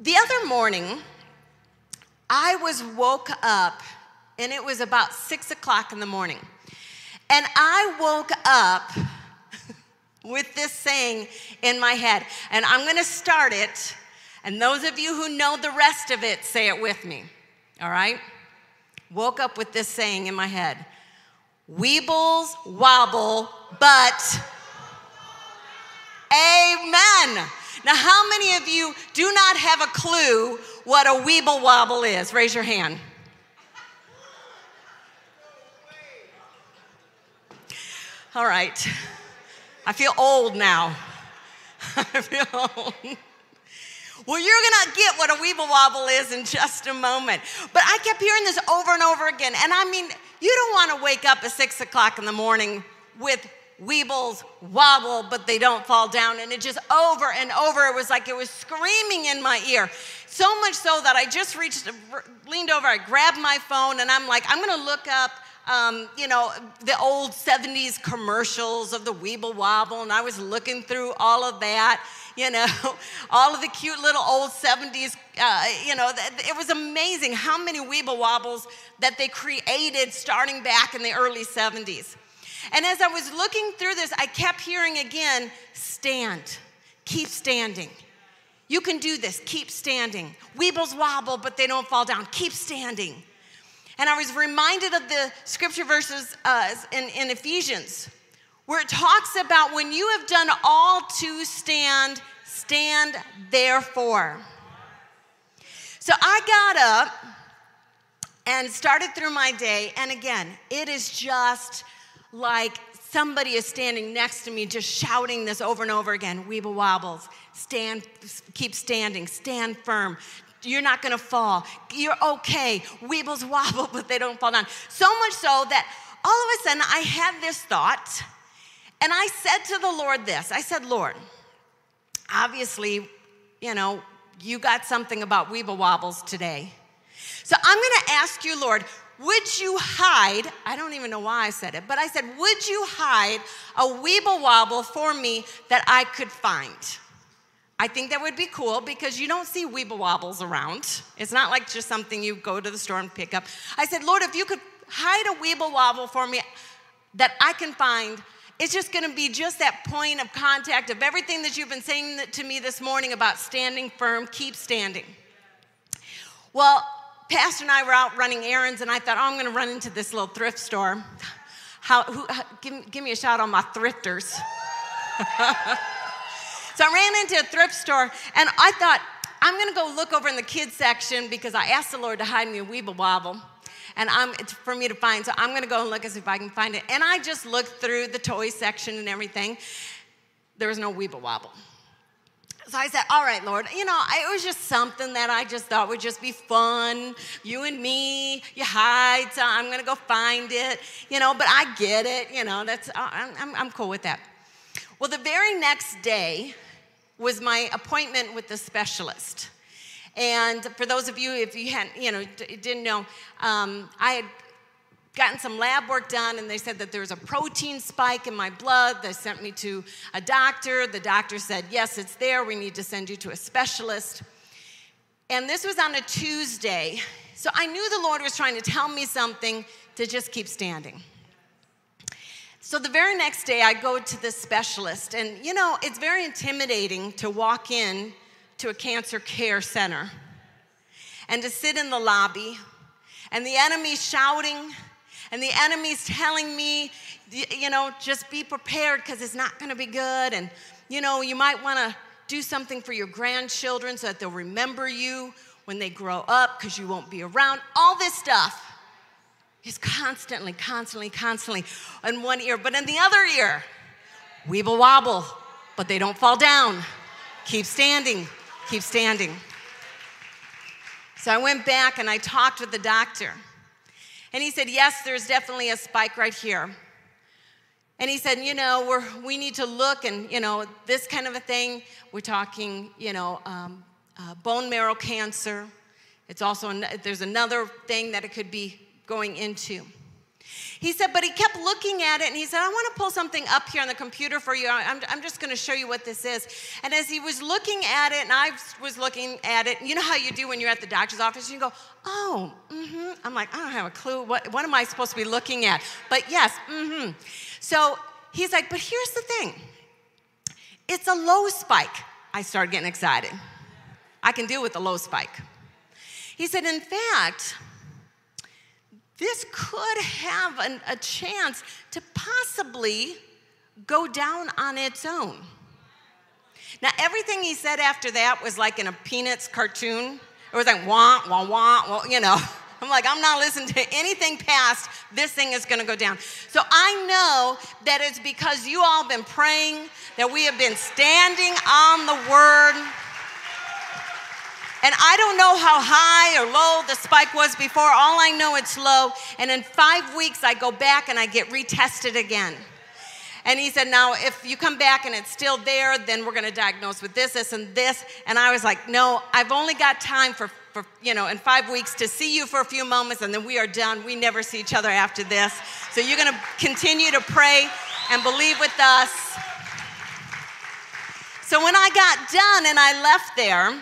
The other morning, I was woke up and it was about six o'clock in the morning. And I woke up with this saying in my head. And I'm gonna start it. And those of you who know the rest of it, say it with me. All right? Woke up with this saying in my head Weebles wobble, but Amen. Now, how many of you do not have a clue what a weeble wobble is? Raise your hand. All right. I feel old now. I feel old. Well, you're gonna get what a weeble wobble is in just a moment. But I kept hearing this over and over again. And I mean, you don't wanna wake up at six o'clock in the morning with weebles wobble, but they don't fall down. And it just over and over, it was like it was screaming in my ear. So much so that I just reached, leaned over, I grabbed my phone, and I'm like, I'm gonna look up. Um, you know, the old 70s commercials of the Weeble Wobble, and I was looking through all of that, you know, all of the cute little old 70s, uh, you know, it was amazing how many Weeble Wobbles that they created starting back in the early 70s. And as I was looking through this, I kept hearing again stand, keep standing. You can do this, keep standing. Weebles wobble, but they don't fall down. Keep standing. And I was reminded of the scripture verses uh, in, in Ephesians, where it talks about when you have done all to stand, stand therefore. So I got up and started through my day, and again, it is just like somebody is standing next to me just shouting this over and over again. Weeble wobbles. Stand keep standing. Stand firm. You're not going to fall. You're okay. Weebles wobble but they don't fall down. So much so that all of a sudden i had this thought and i said to the lord this. I said lord obviously you know you got something about weeble wobbles today. So i'm going to ask you lord would you hide? I don't even know why I said it, but I said, Would you hide a weeble wobble for me that I could find? I think that would be cool because you don't see weeble wobbles around. It's not like just something you go to the store and pick up. I said, Lord, if you could hide a weeble wobble for me that I can find, it's just gonna be just that point of contact of everything that you've been saying to me this morning about standing firm, keep standing. Well, Pastor and I were out running errands, and I thought, oh, I'm going to run into this little thrift store. How, who, uh, give, give me a shout on my thrifters. so I ran into a thrift store, and I thought, I'm going to go look over in the kids section because I asked the Lord to hide me a Weeble Wobble. And I'm, it's for me to find, so I'm gonna go and look and see if I can find it. And I just looked through the toy section and everything. There was no Weeble Wobble. So I said, All right, Lord, you know, it was just something that I just thought would just be fun. You and me, you hide, so I'm gonna go find it, you know, but I get it, you know, that's, I'm, I'm, I'm cool with that. Well, the very next day was my appointment with the specialist. And for those of you, if you hadn't, you know, didn't know, um, I had gotten some lab work done and they said that there was a protein spike in my blood. They sent me to a doctor. The doctor said, Yes, it's there. We need to send you to a specialist. And this was on a Tuesday. So I knew the Lord was trying to tell me something to just keep standing. So the very next day, I go to the specialist, and you know, it's very intimidating to walk in to a cancer care center and to sit in the lobby, and the enemy shouting and the enemy's telling me, you know, just be prepared because it's not going to be good. And, you know, you might want to do something for your grandchildren so that they'll remember you when they grow up because you won't be around. All this stuff is constantly, constantly, constantly in one ear, but in the other ear, weeble wobble, but they don't fall down. Keep standing, keep standing. So I went back and I talked with the doctor. And he said, Yes, there's definitely a spike right here. And he said, You know, we're, we need to look and, you know, this kind of a thing. We're talking, you know, um, uh, bone marrow cancer. It's also, there's another thing that it could be going into. He said, but he kept looking at it and he said, I want to pull something up here on the computer for you. I'm, I'm just going to show you what this is. And as he was looking at it and I was looking at it, you know how you do when you're at the doctor's office? You go, oh, mm-hmm. I'm like, I don't have a clue. What, what am I supposed to be looking at? But yes, mm-hmm. So he's like, but here's the thing. It's a low spike. I started getting excited. I can deal with a low spike. He said, in fact, this could have an, a chance to possibly go down on its own. Now, everything he said after that was like in a Peanuts cartoon. It was like wah, wah, wah, wah you know. I'm like, I'm not listening to anything past this thing is gonna go down. So I know that it's because you all been praying, that we have been standing on the word and I don't know how high or low the spike was before. All I know it's low. And in five weeks, I go back and I get retested again. And he said, Now, if you come back and it's still there, then we're going to diagnose with this, this, and this. And I was like, No, I've only got time for, for, you know, in five weeks to see you for a few moments and then we are done. We never see each other after this. So you're going to continue to pray and believe with us. So when I got done and I left there,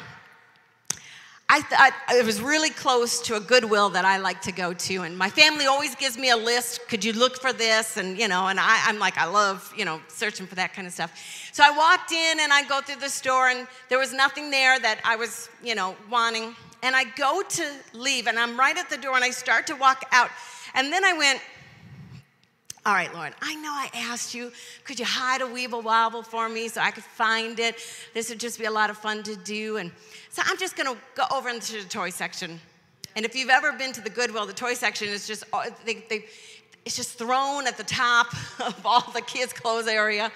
I thought it was really close to a Goodwill that I like to go to. And my family always gives me a list. Could you look for this? And, you know, and I, am like, I love, you know, searching for that kind of stuff. So I walked in and I go through the store and there was nothing there that I was, you know, wanting. And I go to leave and I'm right at the door and I start to walk out. And then I went, all right, Lord, I know I asked you, could you hide a Weeble Wobble for me so I could find it? This would just be a lot of fun to do. And so I'm just gonna go over into the toy section. And if you've ever been to the Goodwill, the toy section is just, uh, they, they, it's just thrown at the top of all the kids' clothes area.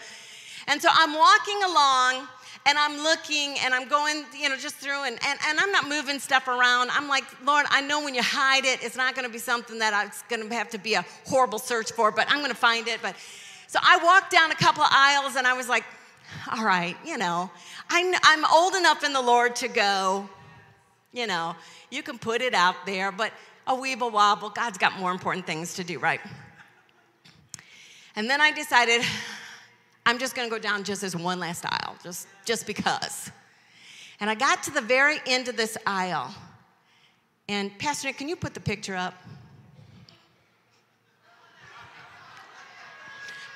And so I'm walking along and I'm looking and I'm going, you know, just through and, and, and I'm not moving stuff around. I'm like, Lord, I know when you hide it, it's not gonna be something that it's gonna have to be a horrible search for, but I'm gonna find it. But so I walked down a couple of aisles and I was like, all right, you know, I'm, I'm old enough in the Lord to go, you know, you can put it out there, but a weeble wobble, God's got more important things to do, right? And then I decided, I'm just gonna go down just as one last aisle, just, just because. And I got to the very end of this aisle. And Pastor Nick, can you put the picture up?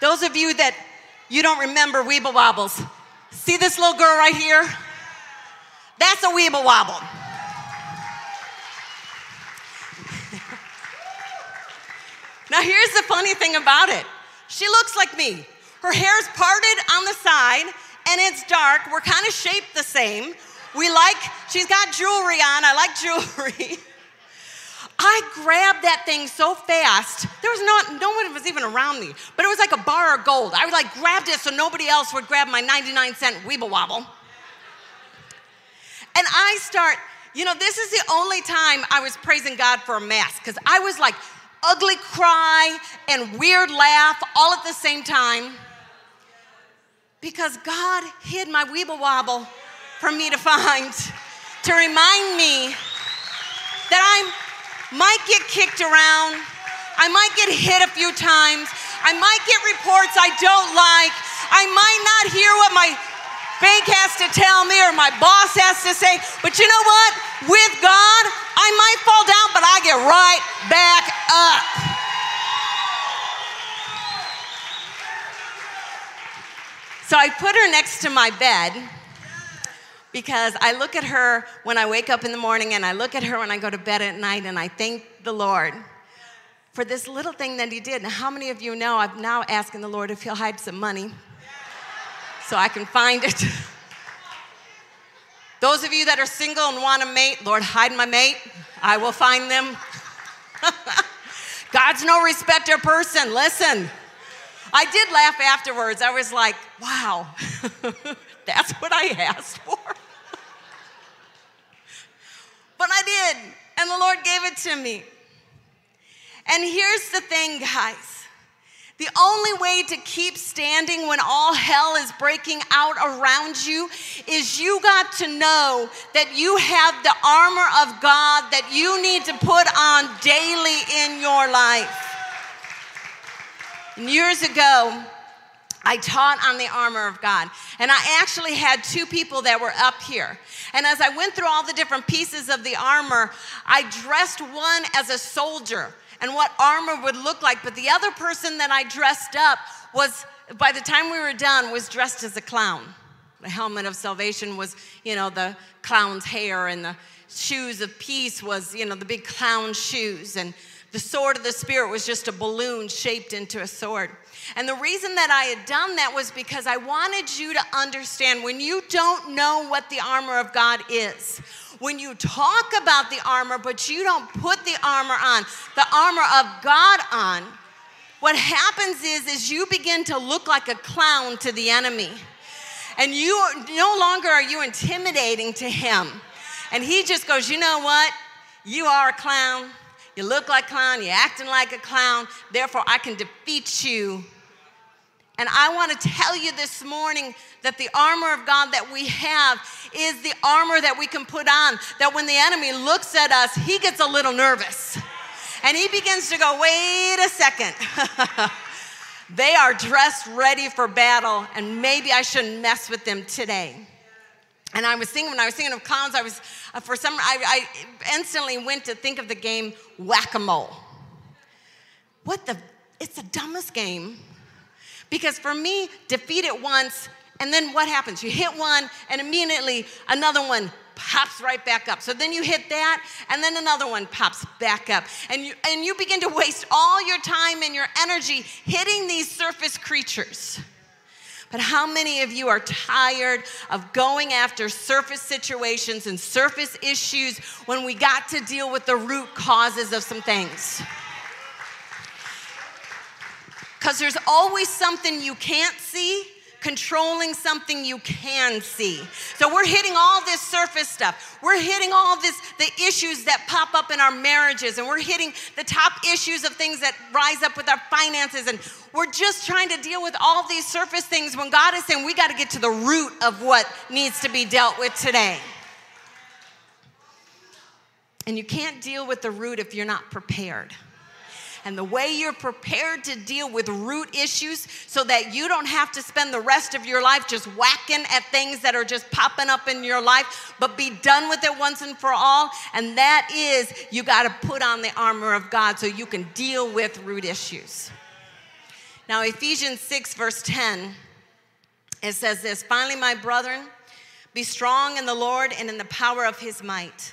Those of you that you don't remember Weeble Wobbles, see this little girl right here? That's a Weeble Wobble. now, here's the funny thing about it she looks like me. Her hair's parted on the side and it's dark. We're kind of shaped the same. We like, she's got jewelry on. I like jewelry. I grabbed that thing so fast. There was not, no one was even around me, but it was like a bar of gold. I was like grabbed it so nobody else would grab my 99 cent Weeble Wobble. And I start, you know, this is the only time I was praising God for a mask because I was like ugly cry and weird laugh all at the same time because God hid my Weeble Wobble for me to find, to remind me that I might get kicked around, I might get hit a few times, I might get reports I don't like, I might not hear what my bank has to tell me or my boss has to say, but you know what? With God, I might fall down, but I get right back up. So I put her next to my bed because I look at her when I wake up in the morning and I look at her when I go to bed at night and I thank the Lord for this little thing that He did. Now, how many of you know I'm now asking the Lord if He'll hide some money so I can find it? Those of you that are single and want a mate, Lord, hide my mate. I will find them. God's no respecter person. Listen, I did laugh afterwards. I was like, wow, that's what I asked for. but I did, and the Lord gave it to me. And here's the thing, guys. The only way to keep standing when all hell is breaking out around you is you got to know that you have the armor of God that you need to put on daily in your life. And years ago, I taught on the armor of God. And I actually had two people that were up here. And as I went through all the different pieces of the armor, I dressed one as a soldier and what armor would look like. But the other person that I dressed up was, by the time we were done, was dressed as a clown. The helmet of salvation was, you know, the clown's hair, and the shoes of peace was, you know, the big clown shoes. And the sword of the Spirit was just a balloon shaped into a sword. And the reason that I had done that was because I wanted you to understand when you don't know what the armor of God is, when you talk about the armor, but you don't put the armor on, the armor of God on, what happens is, is you begin to look like a clown to the enemy. And you no longer are you intimidating to him. And he just goes, you know what? You are a clown. You look like a clown. You're acting like a clown. Therefore, I can defeat you and I want to tell you this morning that the armor of God that we have is the armor that we can put on, that when the enemy looks at us, he gets a little nervous. And he begins to go, wait a second. they are dressed ready for battle, and maybe I shouldn't mess with them today. And I was thinking, when I was thinking of clowns, I was, uh, for some, I, I instantly went to think of the game whack a mole. What the, it's the dumbest game because for me, defeat it once, and then what happens? You hit one, and immediately another one pops right back up. So then you hit that, and then another one pops back up. And you, and you begin to waste all your time and your energy hitting these surface creatures. But how many of you are tired of going after surface situations and surface issues when we got to deal with the root causes of some things? Because there's always something you can't see controlling something you can see. So we're hitting all this surface stuff. We're hitting all this the issues that pop up in our marriages and we're hitting the top issues of things that rise up with our finances and we're just trying to deal with all these surface things when God is saying we got to get to the root of what needs to be dealt with today. And you can't deal with the root if you're not prepared and the way you're prepared to deal with root issues so that you don't have to spend the rest of your life just whacking at things that are just popping up in your life, but be done with it once and for all. And that is, you got to put on the armor of God so you can deal with root issues. Now, Ephesians 6, verse 10, it says this Finally, my brethren, be strong in the Lord and in the power of his might.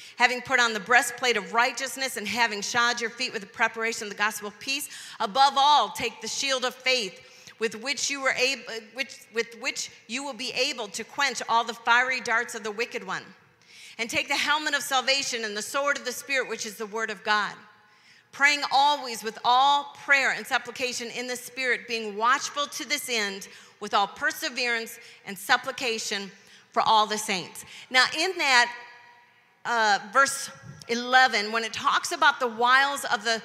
having put on the breastplate of righteousness and having shod your feet with the preparation of the gospel of peace. Above all, take the shield of faith with which you were able, which, with which you will be able to quench all the fiery darts of the wicked one. And take the helmet of salvation and the sword of the Spirit, which is the word of God. Praying always with all prayer and supplication in the Spirit, being watchful to this end with all perseverance and supplication for all the saints. Now, in that, uh, verse 11, when it talks about the wiles of the,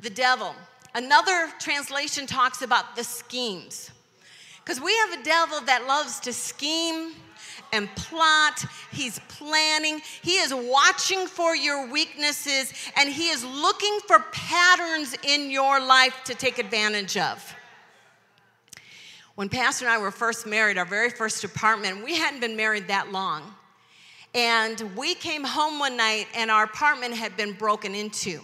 the devil, another translation talks about the schemes. Because we have a devil that loves to scheme and plot. He's planning. He is watching for your weaknesses and he is looking for patterns in your life to take advantage of. When Pastor and I were first married, our very first apartment, we hadn't been married that long. And we came home one night and our apartment had been broken into.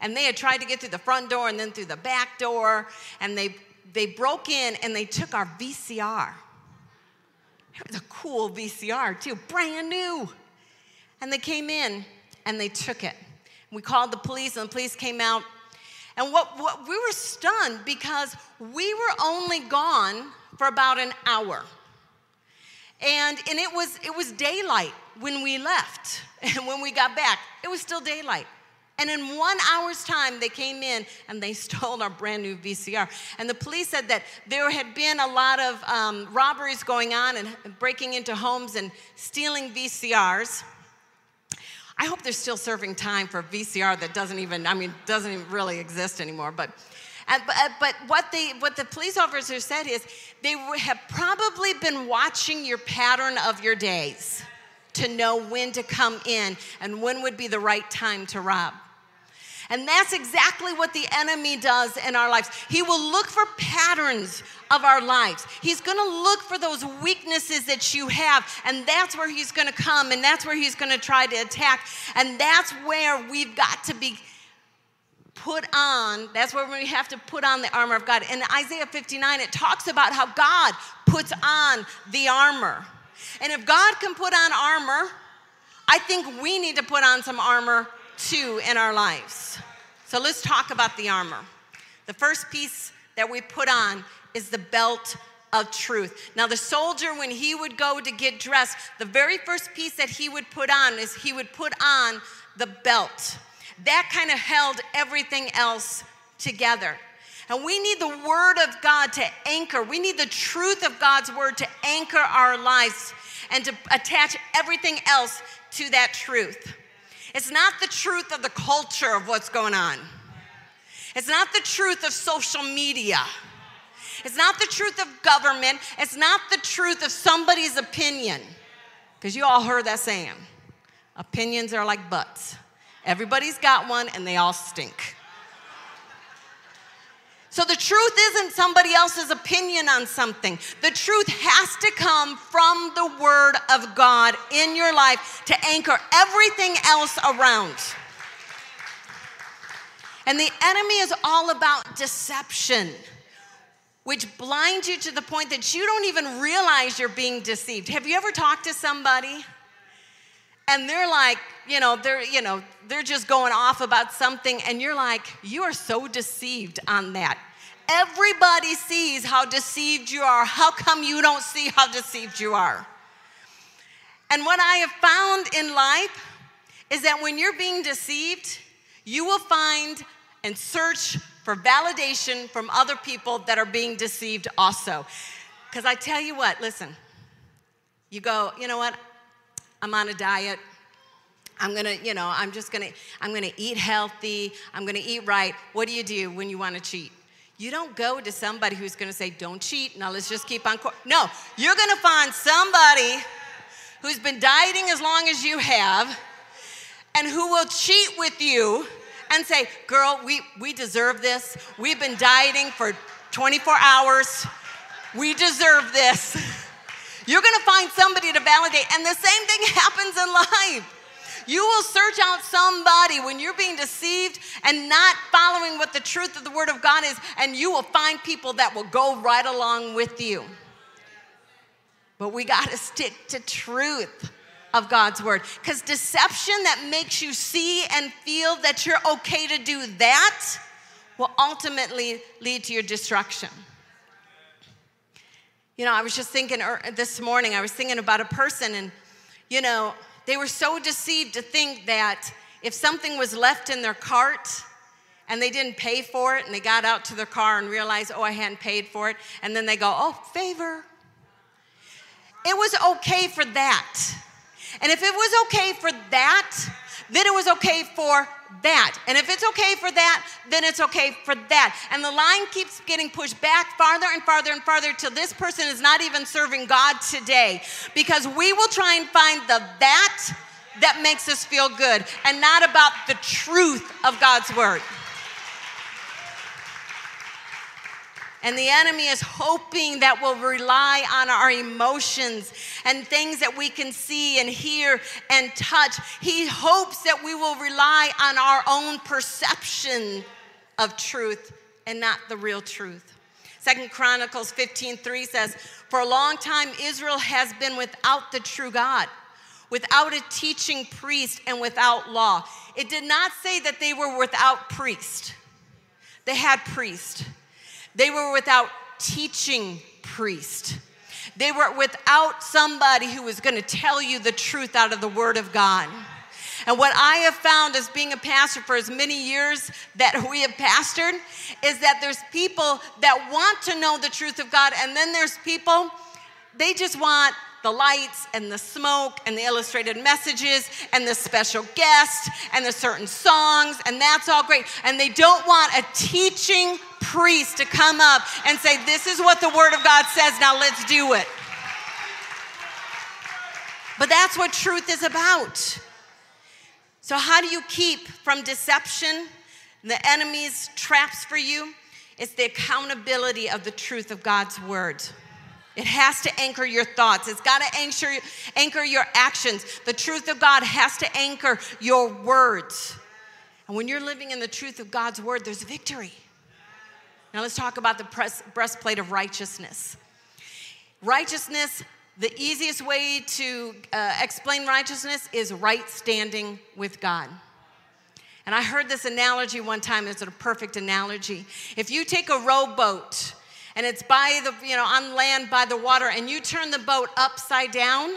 And they had tried to get through the front door and then through the back door. And they, they broke in and they took our VCR. It was a cool VCR, too, brand new. And they came in and they took it. We called the police, and the police came out. And what, what we were stunned because we were only gone for about an hour. And, and it, was, it was daylight when we left. And when we got back, it was still daylight. And in one hour's time, they came in and they stole our brand new VCR. And the police said that there had been a lot of um, robberies going on and breaking into homes and stealing VCRs. I hope they're still serving time for VCR that doesn't even, I mean, doesn't even really exist anymore. But, and, but, uh, but what, they, what the police officer said is they have probably been watching your pattern of your days to know when to come in and when would be the right time to rob. And that's exactly what the enemy does in our lives. He will look for patterns of our lives. He's going to look for those weaknesses that you have, and that's where he's going to come, and that's where he's going to try to attack. And that's where we've got to be put on, that's where we have to put on the armor of God. In Isaiah 59, it talks about how God puts on the armor. And if God can put on armor, I think we need to put on some armor too in our lives. So let's talk about the armor. The first piece that we put on is the belt of truth. Now, the soldier, when he would go to get dressed, the very first piece that he would put on is he would put on the belt. That kind of held everything else together. And we need the Word of God to anchor. We need the truth of God's Word to anchor our lives and to attach everything else to that truth. It's not the truth of the culture of what's going on, it's not the truth of social media. It's not the truth of government. It's not the truth of somebody's opinion. Because you all heard that saying opinions are like butts. Everybody's got one and they all stink. So the truth isn't somebody else's opinion on something. The truth has to come from the Word of God in your life to anchor everything else around. And the enemy is all about deception, which blinds you to the point that you don't even realize you're being deceived. Have you ever talked to somebody and they're like, you know, they're, you know, they're just going off about something, and you're like, you are so deceived on that. Everybody sees how deceived you are. How come you don't see how deceived you are? And what I have found in life is that when you're being deceived, you will find and search for validation from other people that are being deceived also. Because I tell you what, listen, you go, you know what? I'm on a diet. I'm gonna, you know, I'm just gonna, I'm gonna eat healthy. I'm gonna eat right. What do you do when you wanna cheat? You don't go to somebody who's gonna say, don't cheat, now let's just keep on. Co-. No, you're gonna find somebody who's been dieting as long as you have and who will cheat with you and say, girl, we, we deserve this. We've been dieting for 24 hours. We deserve this. You're gonna find somebody to validate. And the same thing happens in life. You will search out somebody when you're being deceived and not following what the truth of the Word of God is, and you will find people that will go right along with you. But we got to stick to truth of God's Word because deception that makes you see and feel that you're okay to do that will ultimately lead to your destruction. You know, I was just thinking er, this morning, I was thinking about a person, and, you know, they were so deceived to think that if something was left in their cart and they didn't pay for it, and they got out to their car and realized, oh, I hadn't paid for it, and then they go, oh, favor. It was okay for that. And if it was okay for that, then it was okay for that. And if it's okay for that, then it's okay for that. And the line keeps getting pushed back farther and farther and farther till this person is not even serving God today. Because we will try and find the that that makes us feel good and not about the truth of God's word. And the enemy is hoping that we'll rely on our emotions and things that we can see and hear and touch. He hopes that we will rely on our own perception of truth and not the real truth. Second Chronicles 15:3 says, "For a long time Israel has been without the true God, without a teaching priest and without law." It did not say that they were without priest. They had priest. They were without teaching priest. They were without somebody who was going to tell you the truth out of the Word of God. And what I have found as being a pastor for as many years that we have pastored is that there's people that want to know the truth of God, and then there's people, they just want the lights and the smoke and the illustrated messages and the special guests and the certain songs, and that's all great. And they don't want a teaching priest to come up and say, This is what the Word of God says, now let's do it. But that's what truth is about. So, how do you keep from deception, the enemy's traps for you? It's the accountability of the truth of God's word. It has to anchor your thoughts. It's got to anchor, anchor your actions. The truth of God has to anchor your words. And when you're living in the truth of God's word, there's victory. Now let's talk about the breastplate of righteousness. Righteousness, the easiest way to uh, explain righteousness is right standing with God. And I heard this analogy one time, it's a perfect analogy. If you take a rowboat, and it's by the, you know, on land by the water, and you turn the boat upside down,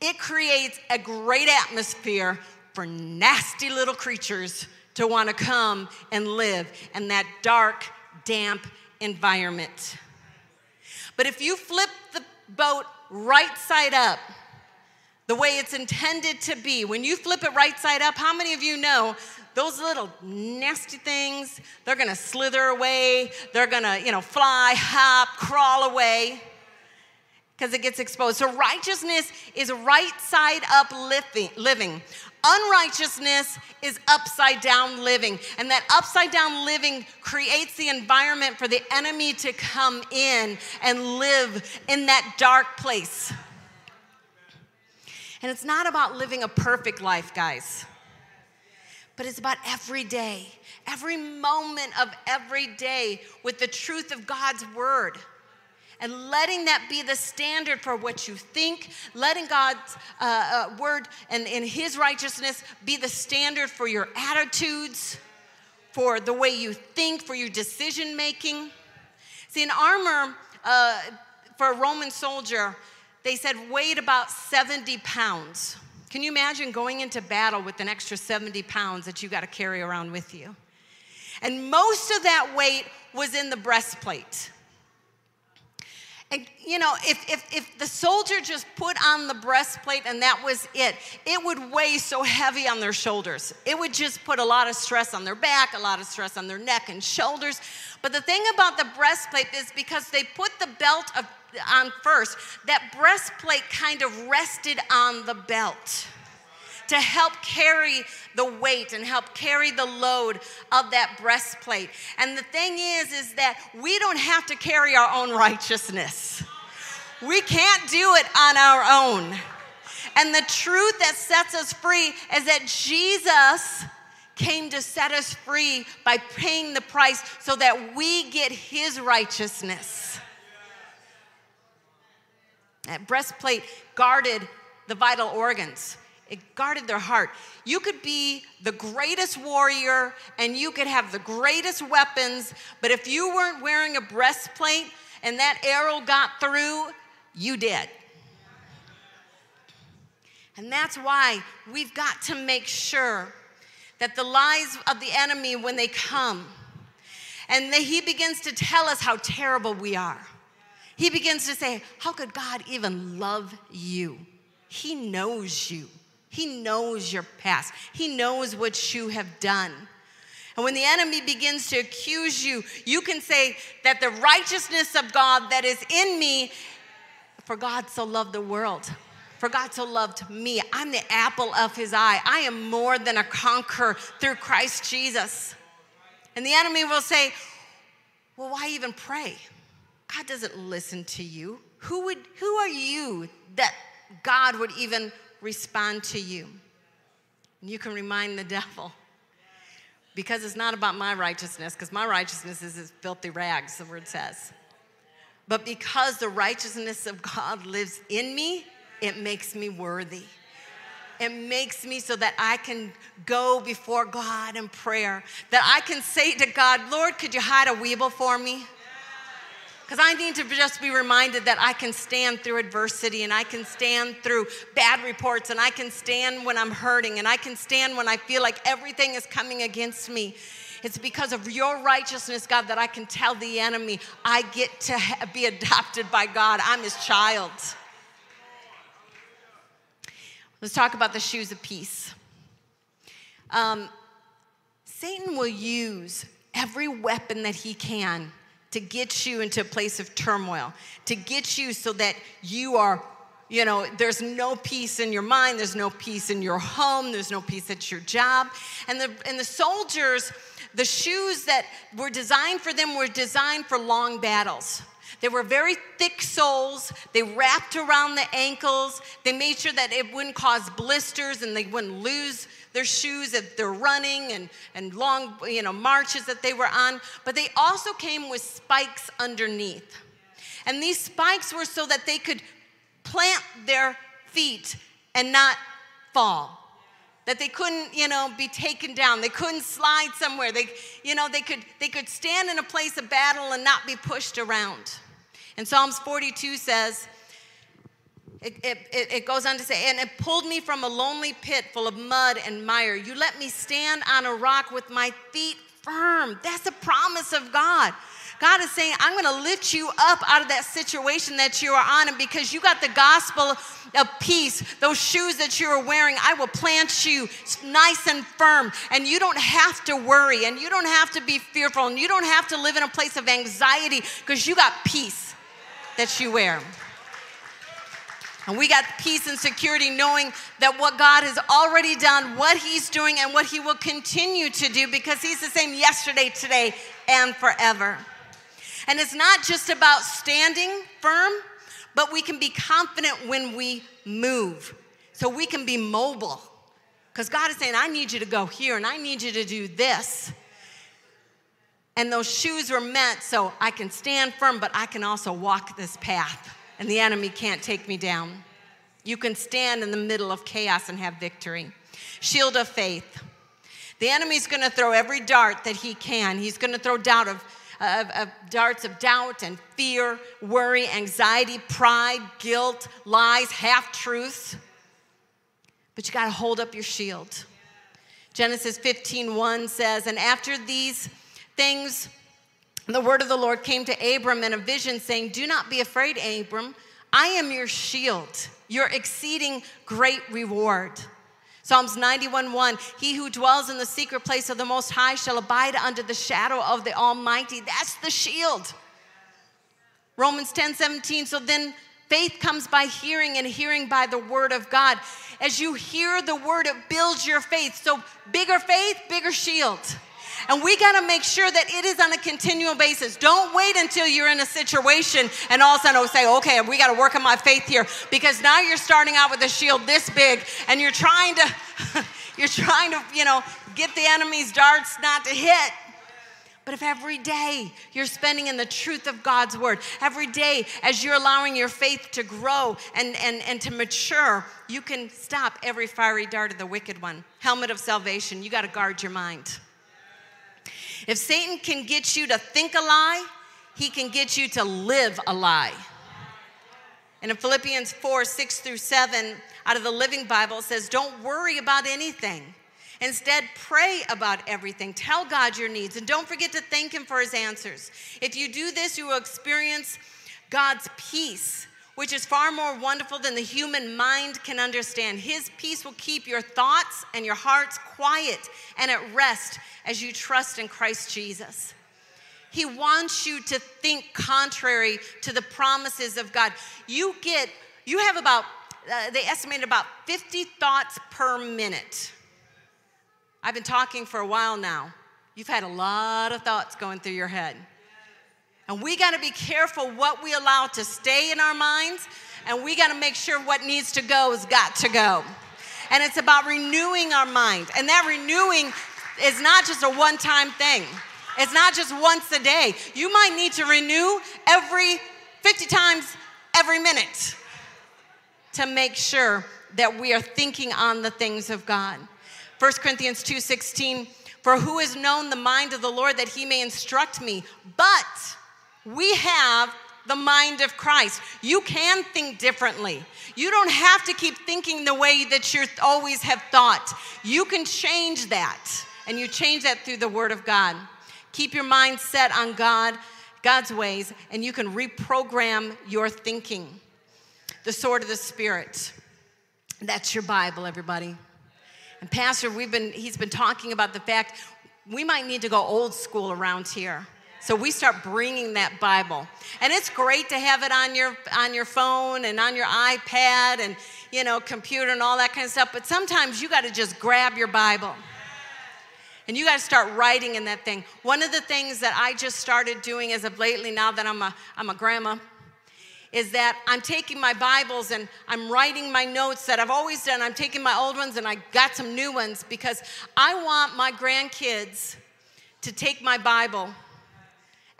it creates a great atmosphere for nasty little creatures to want to come and live in that dark, damp environment. But if you flip the boat right side up, the way it's intended to be, when you flip it right side up, how many of you know those little nasty things, they're gonna slither away, they're gonna, you know, fly, hop, crawl away because it gets exposed. So righteousness is right side up living. Unrighteousness is upside down living. And that upside down living creates the environment for the enemy to come in and live in that dark place. And it's not about living a perfect life, guys but it's about every day, every moment of every day with the truth of God's word. And letting that be the standard for what you think, letting God's uh, uh, word and, His righteousness be the standard for your attitudes, for the way you think, for your decision making. See, an armor uh, for a Roman soldier, they said weighed about 70 pounds. Can you imagine going into battle with an extra 70 pounds that you got to carry around with you? And most of that weight was in the breastplate. And you know, if, if, if the soldier just put on the breastplate and that was it, it would weigh so heavy on their shoulders. It would just put a lot of stress on their back, a lot of stress on their neck and shoulders. But the thing about the breastplate is because they put the belt of on first, that breastplate kind of rested on the belt to help carry the weight and help carry the load of that breastplate. And the thing is is that we don't have to carry our own righteousness. We can't do it on our own. And the truth that sets us free is that Jesus came to set us free by paying the price so that we get his righteousness. That breastplate guarded the vital organs. It guarded their heart. You could be the greatest warrior and you could have the greatest weapons, but if you weren't wearing a breastplate and that arrow got through, you did. And that's why we've got to make sure that the lies of the enemy, when they come, and that he begins to tell us how terrible we are he begins to say, How could God even love you? He knows you, He knows your past, He knows what you have done. And when the enemy begins to accuse you, you can say that the righteousness of God that is in me, for God so loved the world. For God so loved me. I'm the apple of his eye. I am more than a conqueror through Christ Jesus. And the enemy will say, Well, why even pray? God doesn't listen to you. Who, would, who are you that God would even respond to you? And you can remind the devil because it's not about my righteousness, because my righteousness is as filthy rags, the word says. But because the righteousness of God lives in me, it makes me worthy. It makes me so that I can go before God in prayer, that I can say to God, Lord, could you hide a weeble for me? Because I need to just be reminded that I can stand through adversity and I can stand through bad reports and I can stand when I'm hurting and I can stand when I feel like everything is coming against me. It's because of your righteousness, God, that I can tell the enemy I get to be adopted by God. I'm his child. Let's talk about the shoes of peace. Um, Satan will use every weapon that he can to get you into a place of turmoil, to get you so that you are, you know, there's no peace in your mind, there's no peace in your home, there's no peace at your job. And the, and the soldiers, the shoes that were designed for them were designed for long battles. They were very thick soles. They wrapped around the ankles. They made sure that it wouldn't cause blisters and they wouldn't lose their shoes if they're running and, and long you know, marches that they were on. But they also came with spikes underneath. And these spikes were so that they could plant their feet and not fall that they couldn't you know be taken down. They couldn't slide somewhere. They you know they could they could stand in a place of battle and not be pushed around. And psalms 42 says it, it, it, goes on to say, and it pulled me from a lonely pit full of mud and mire. You let me stand on a rock with my feet firm. That's a promise of God. God is saying, I'm going to lift you up out of that situation that you are on. And because you got the gospel of peace, those shoes that you are wearing, I will plant you nice and firm. And you don't have to worry and you don't have to be fearful and you don't have to live in a place of anxiety because you got peace that you wear. And we got peace and security knowing that what God has already done, what He's doing, and what He will continue to do because He's the same yesterday, today, and forever. And it's not just about standing firm, but we can be confident when we move. So we can be mobile. Because God is saying, I need you to go here and I need you to do this. And those shoes were meant so I can stand firm, but I can also walk this path and the enemy can't take me down. You can stand in the middle of chaos and have victory. Shield of faith. The enemy's going to throw every dart that he can. He's going to throw doubt of, of, of, darts of doubt and fear, worry, anxiety, pride, guilt, lies, half truths. But you got to hold up your shield. Genesis 15:1 says, "And after these things the word of the Lord came to Abram in a vision, saying, Do not be afraid, Abram. I am your shield, your exceeding great reward. Psalms 91 1 He who dwells in the secret place of the Most High shall abide under the shadow of the Almighty. That's the shield. Romans 10 17. So then faith comes by hearing, and hearing by the word of God. As you hear the word, it builds your faith. So bigger faith, bigger shield. And we got to make sure that it is on a continual basis. Don't wait until you're in a situation and all of a sudden say, okay, we got to work on my faith here because now you're starting out with a shield this big and you're trying to, you're trying to, you know, get the enemy's darts not to hit. But if every day you're spending in the truth of God's word, every day as you're allowing your faith to grow and, and, and to mature, you can stop every fiery dart of the wicked one. Helmet of salvation, you got to guard your mind. If Satan can get you to think a lie, he can get you to live a lie. And in Philippians 4 6 through 7, out of the Living Bible, says, Don't worry about anything. Instead, pray about everything. Tell God your needs and don't forget to thank Him for His answers. If you do this, you will experience God's peace, which is far more wonderful than the human mind can understand. His peace will keep your thoughts and your hearts quiet and at rest as you trust in Christ Jesus. He wants you to think contrary to the promises of God. You get, you have about, uh, they estimate about 50 thoughts per minute. I've been talking for a while now. You've had a lot of thoughts going through your head. And we got to be careful what we allow to stay in our minds, and we got to make sure what needs to go has got to go. And it's about renewing our mind. And that renewing is not just a one time thing, it's not just once a day. You might need to renew every 50 times every minute to make sure that we are thinking on the things of God. 1 Corinthians 2:16 For who has known the mind of the Lord that he may instruct me? But We have the mind of Christ. You can think differently. You don't have to keep thinking the way that you always have thought. You can change that, and you change that through the Word of God. Keep your mind set on God, God's ways, and you can reprogram your thinking. The sword of the Spirit. That's your Bible, everybody. And Pastor, we've been, he's been talking about the fact we might need to go old school around here. So we start bringing that Bible. And it's great to have it on your on your phone and on your iPad and you know, computer and all that kind of stuff, but sometimes you got to just grab your Bible. And you got to start writing in that thing. One of the things that I just started doing as of lately now that I'm a I'm a grandma is that I'm taking my Bibles and I'm writing my notes that I've always done. I'm taking my old ones and I got some new ones because I want my grandkids to take my Bible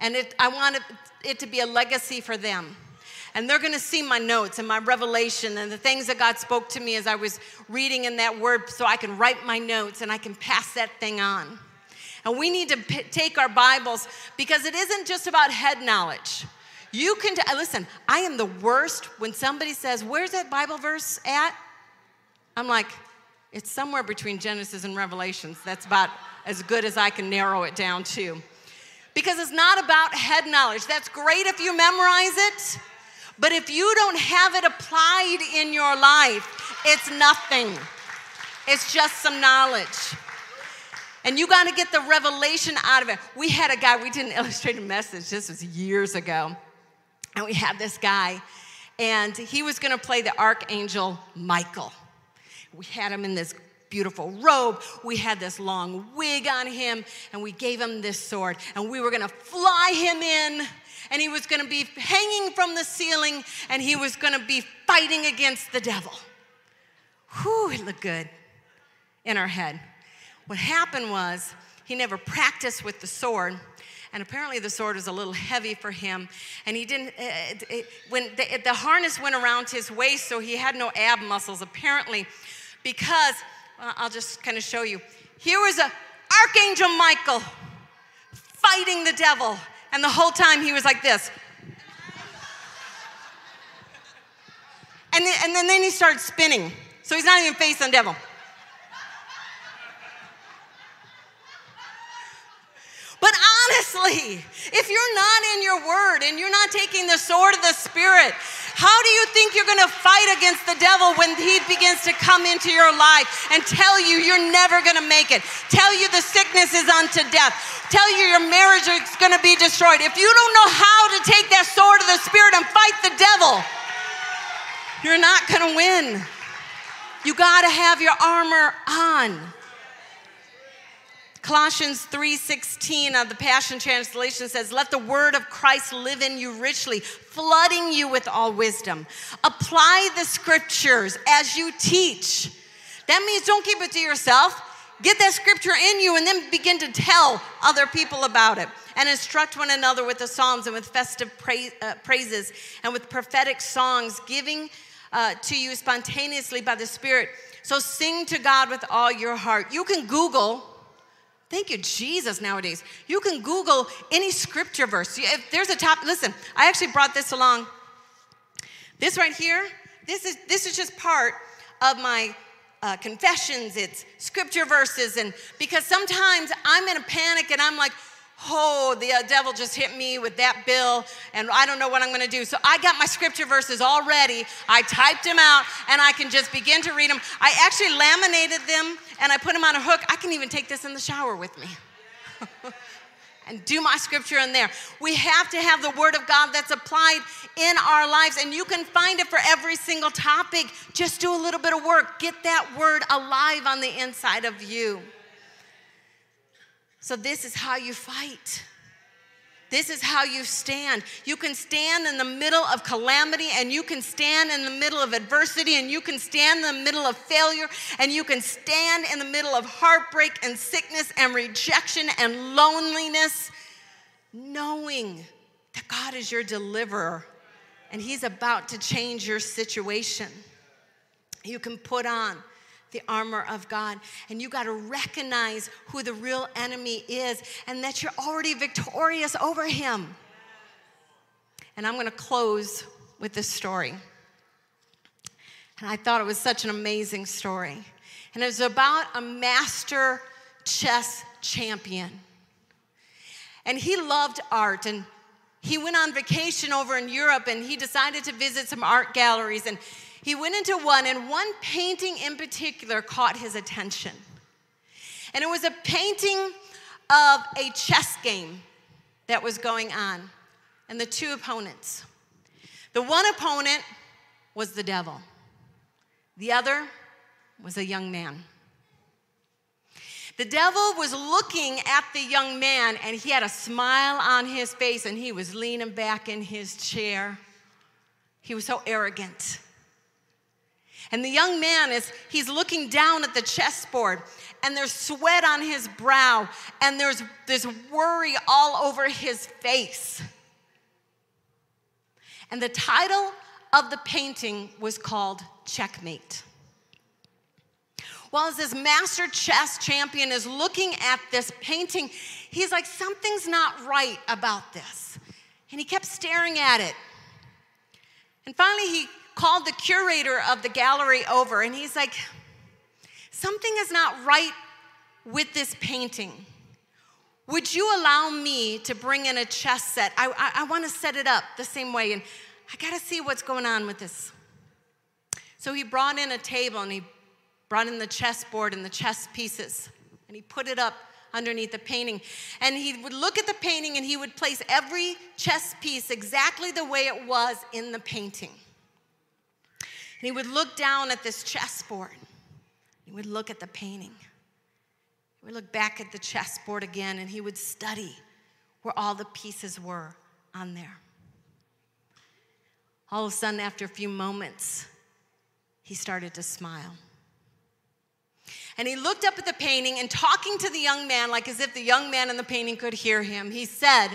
and it, I want it, to be a legacy for them. And they're going to see my notes and my revelation and the things that God spoke to me as I was reading in that word so I can write my notes and I can pass that thing on. And we need to p- take our Bibles because it isn't just about head knowledge. You can, t- listen, I am the worst when somebody says, Where's that Bible verse at? I'm like, It's somewhere between Genesis and Revelations. That's about as good as I can narrow it down to because it's not about head knowledge. That's great if you memorize it, but if you don't have it applied in your life, it's nothing. It's just some knowledge. And you got to get the revelation out of it. We had a guy, we did an illustrated message, this was years ago. And we had this guy, and he was going to play the archangel Michael. We had him in this beautiful robe. We had this long wig on him, and we gave him this sword. And we were gonna fly him in, and he was gonna be hanging from the ceiling, and he was gonna be fighting against the devil. Whew, it looked good in our head. What happened was he never practiced with the sword. And apparently, the sword was a little heavy for him. And he didn't, it, it, when the, the harness went around his waist, so he had no ab muscles, apparently, because I'll just kind of show you. Here was a Archangel Michael fighting the devil, and the whole time he was like this. And then, and then he started spinning. So he's not even facing the devil. But honestly, if you're not in your word and you're not taking the sword of the Spirit, how do you think you're going to fight against the devil when he begins to come into your life and tell you you're never going to make it? Tell you the sickness is unto death. Tell you your marriage is going to be destroyed. If you don't know how to take that sword of the Spirit and fight the devil, you're not going to win. You got to have your armor on. Colossians 3:16 of the Passion Translation says, "Let the word of Christ live in you richly, flooding you with all wisdom. Apply the scriptures as you teach." That means don't keep it to yourself. Get that scripture in you and then begin to tell other people about it. And instruct one another with the psalms and with festive uh, praises and with prophetic songs, giving uh, to you spontaneously by the Spirit. So sing to God with all your heart. You can Google Thank you, Jesus, nowadays. You can Google any scripture verse. If there's a top, listen, I actually brought this along. This right here, this is, this is just part of my uh, confessions, it's scripture verses. And because sometimes I'm in a panic and I'm like, oh, the uh, devil just hit me with that bill, and I don't know what I'm gonna do. So I got my scripture verses all ready. I typed them out, and I can just begin to read them. I actually laminated them and I put them on a hook. I can even take this in the shower with me. and do my scripture in there. We have to have the word of God that's applied in our lives, and you can find it for every single topic. Just do a little bit of work. Get that word alive on the inside of you. So, this is how you fight. This is how you stand. You can stand in the middle of calamity, and you can stand in the middle of adversity, and you can stand in the middle of failure, and you can stand in the middle of heartbreak and sickness and rejection and loneliness, knowing that God is your deliverer and He's about to change your situation. You can put on the armor of God. And you got to recognize who the real enemy is and that you're already victorious over him. And I'm going to close with this story. And I thought it was such an amazing story. And it was about a master chess champion. And he loved art. And he went on vacation over in Europe and he decided to visit some art galleries. And he went into one, and one painting in particular caught his attention. And it was a painting of a chess game that was going on and the two opponents. The one opponent was the devil, the other was a young man. The devil was looking at the young man and he had a smile on his face and he was leaning back in his chair. He was so arrogant. And the young man is, he's looking down at the chessboard and there's sweat on his brow and there's this worry all over his face. And the title of the painting was called Checkmate. While as this master chess champion is looking at this painting, he's like, something's not right about this. And he kept staring at it. And finally, he called the curator of the gallery over and he's like, something is not right with this painting. Would you allow me to bring in a chess set? I, I, I want to set it up the same way, and I got to see what's going on with this. So he brought in a table and he brought in the chessboard and the chess pieces, and he put it up underneath the painting. And he would look at the painting and he would place every chess piece exactly the way it was in the painting. And he would look down at this chessboard. He would look at the painting. He would look back at the chessboard again and he would study where all the pieces were on there. All of a sudden, after a few moments, he started to smile. And he looked up at the painting and talking to the young man, like as if the young man in the painting could hear him, he said,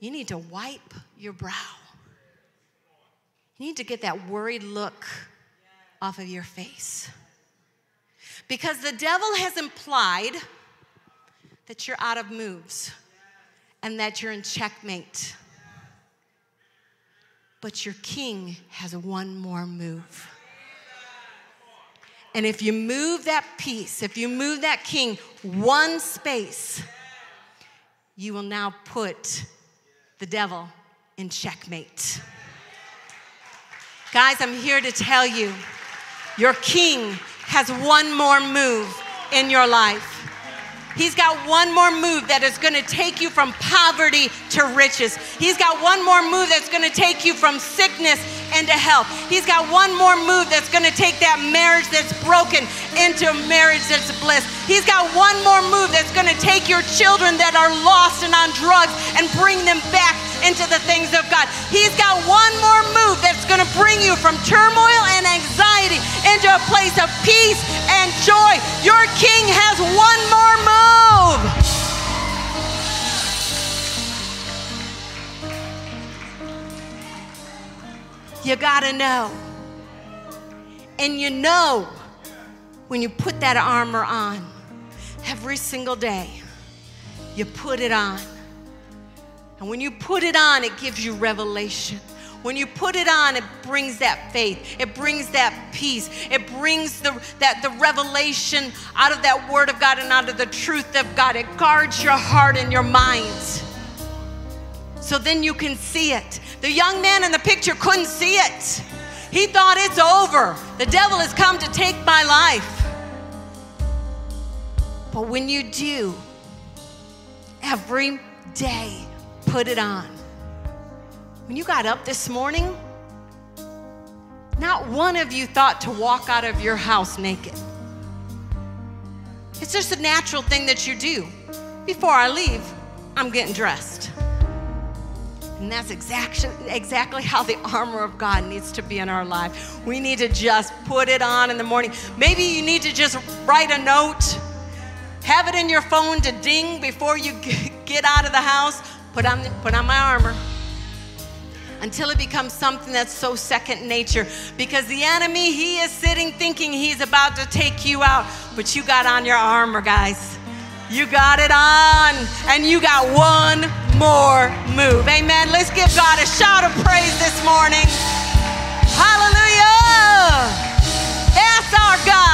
You need to wipe your brow. You need to get that worried look off of your face. Because the devil has implied that you're out of moves and that you're in checkmate. But your king has one more move. And if you move that piece, if you move that king one space, you will now put the devil in checkmate. Guys, I'm here to tell you your king has one more move in your life. He's got one more move that is going to take you from poverty to riches. He's got one more move that's going to take you from sickness into health. He's got one more move that's going to take that marriage that's broken into a marriage that's bliss. He's got one more move that's going to take your children that are lost and on drugs and bring them back into the things of God. He's got one more move that's going to bring you from turmoil and anxiety into a place of peace and joy. Your king has one more move. You gotta know. And you know when you put that armor on every single day, you put it on. And when you put it on, it gives you revelation. When you put it on, it brings that faith. It brings that peace. It brings the, that, the revelation out of that word of God and out of the truth of God. It guards your heart and your mind. So then you can see it. The young man in the picture couldn't see it. He thought it's over. The devil has come to take my life. But when you do, every day, put it on. When you got up this morning, not one of you thought to walk out of your house naked. It's just a natural thing that you do. Before I leave, I'm getting dressed. And that's exactly, exactly how the armor of God needs to be in our life. We need to just put it on in the morning. Maybe you need to just write a note, have it in your phone to ding before you get out of the house. Put on, put on my armor until it becomes something that's so second nature. Because the enemy, he is sitting thinking he's about to take you out, but you got on your armor, guys. You got it on, and you got one more move. Amen. Let's give God a shout of praise this morning. Hallelujah. That's our God.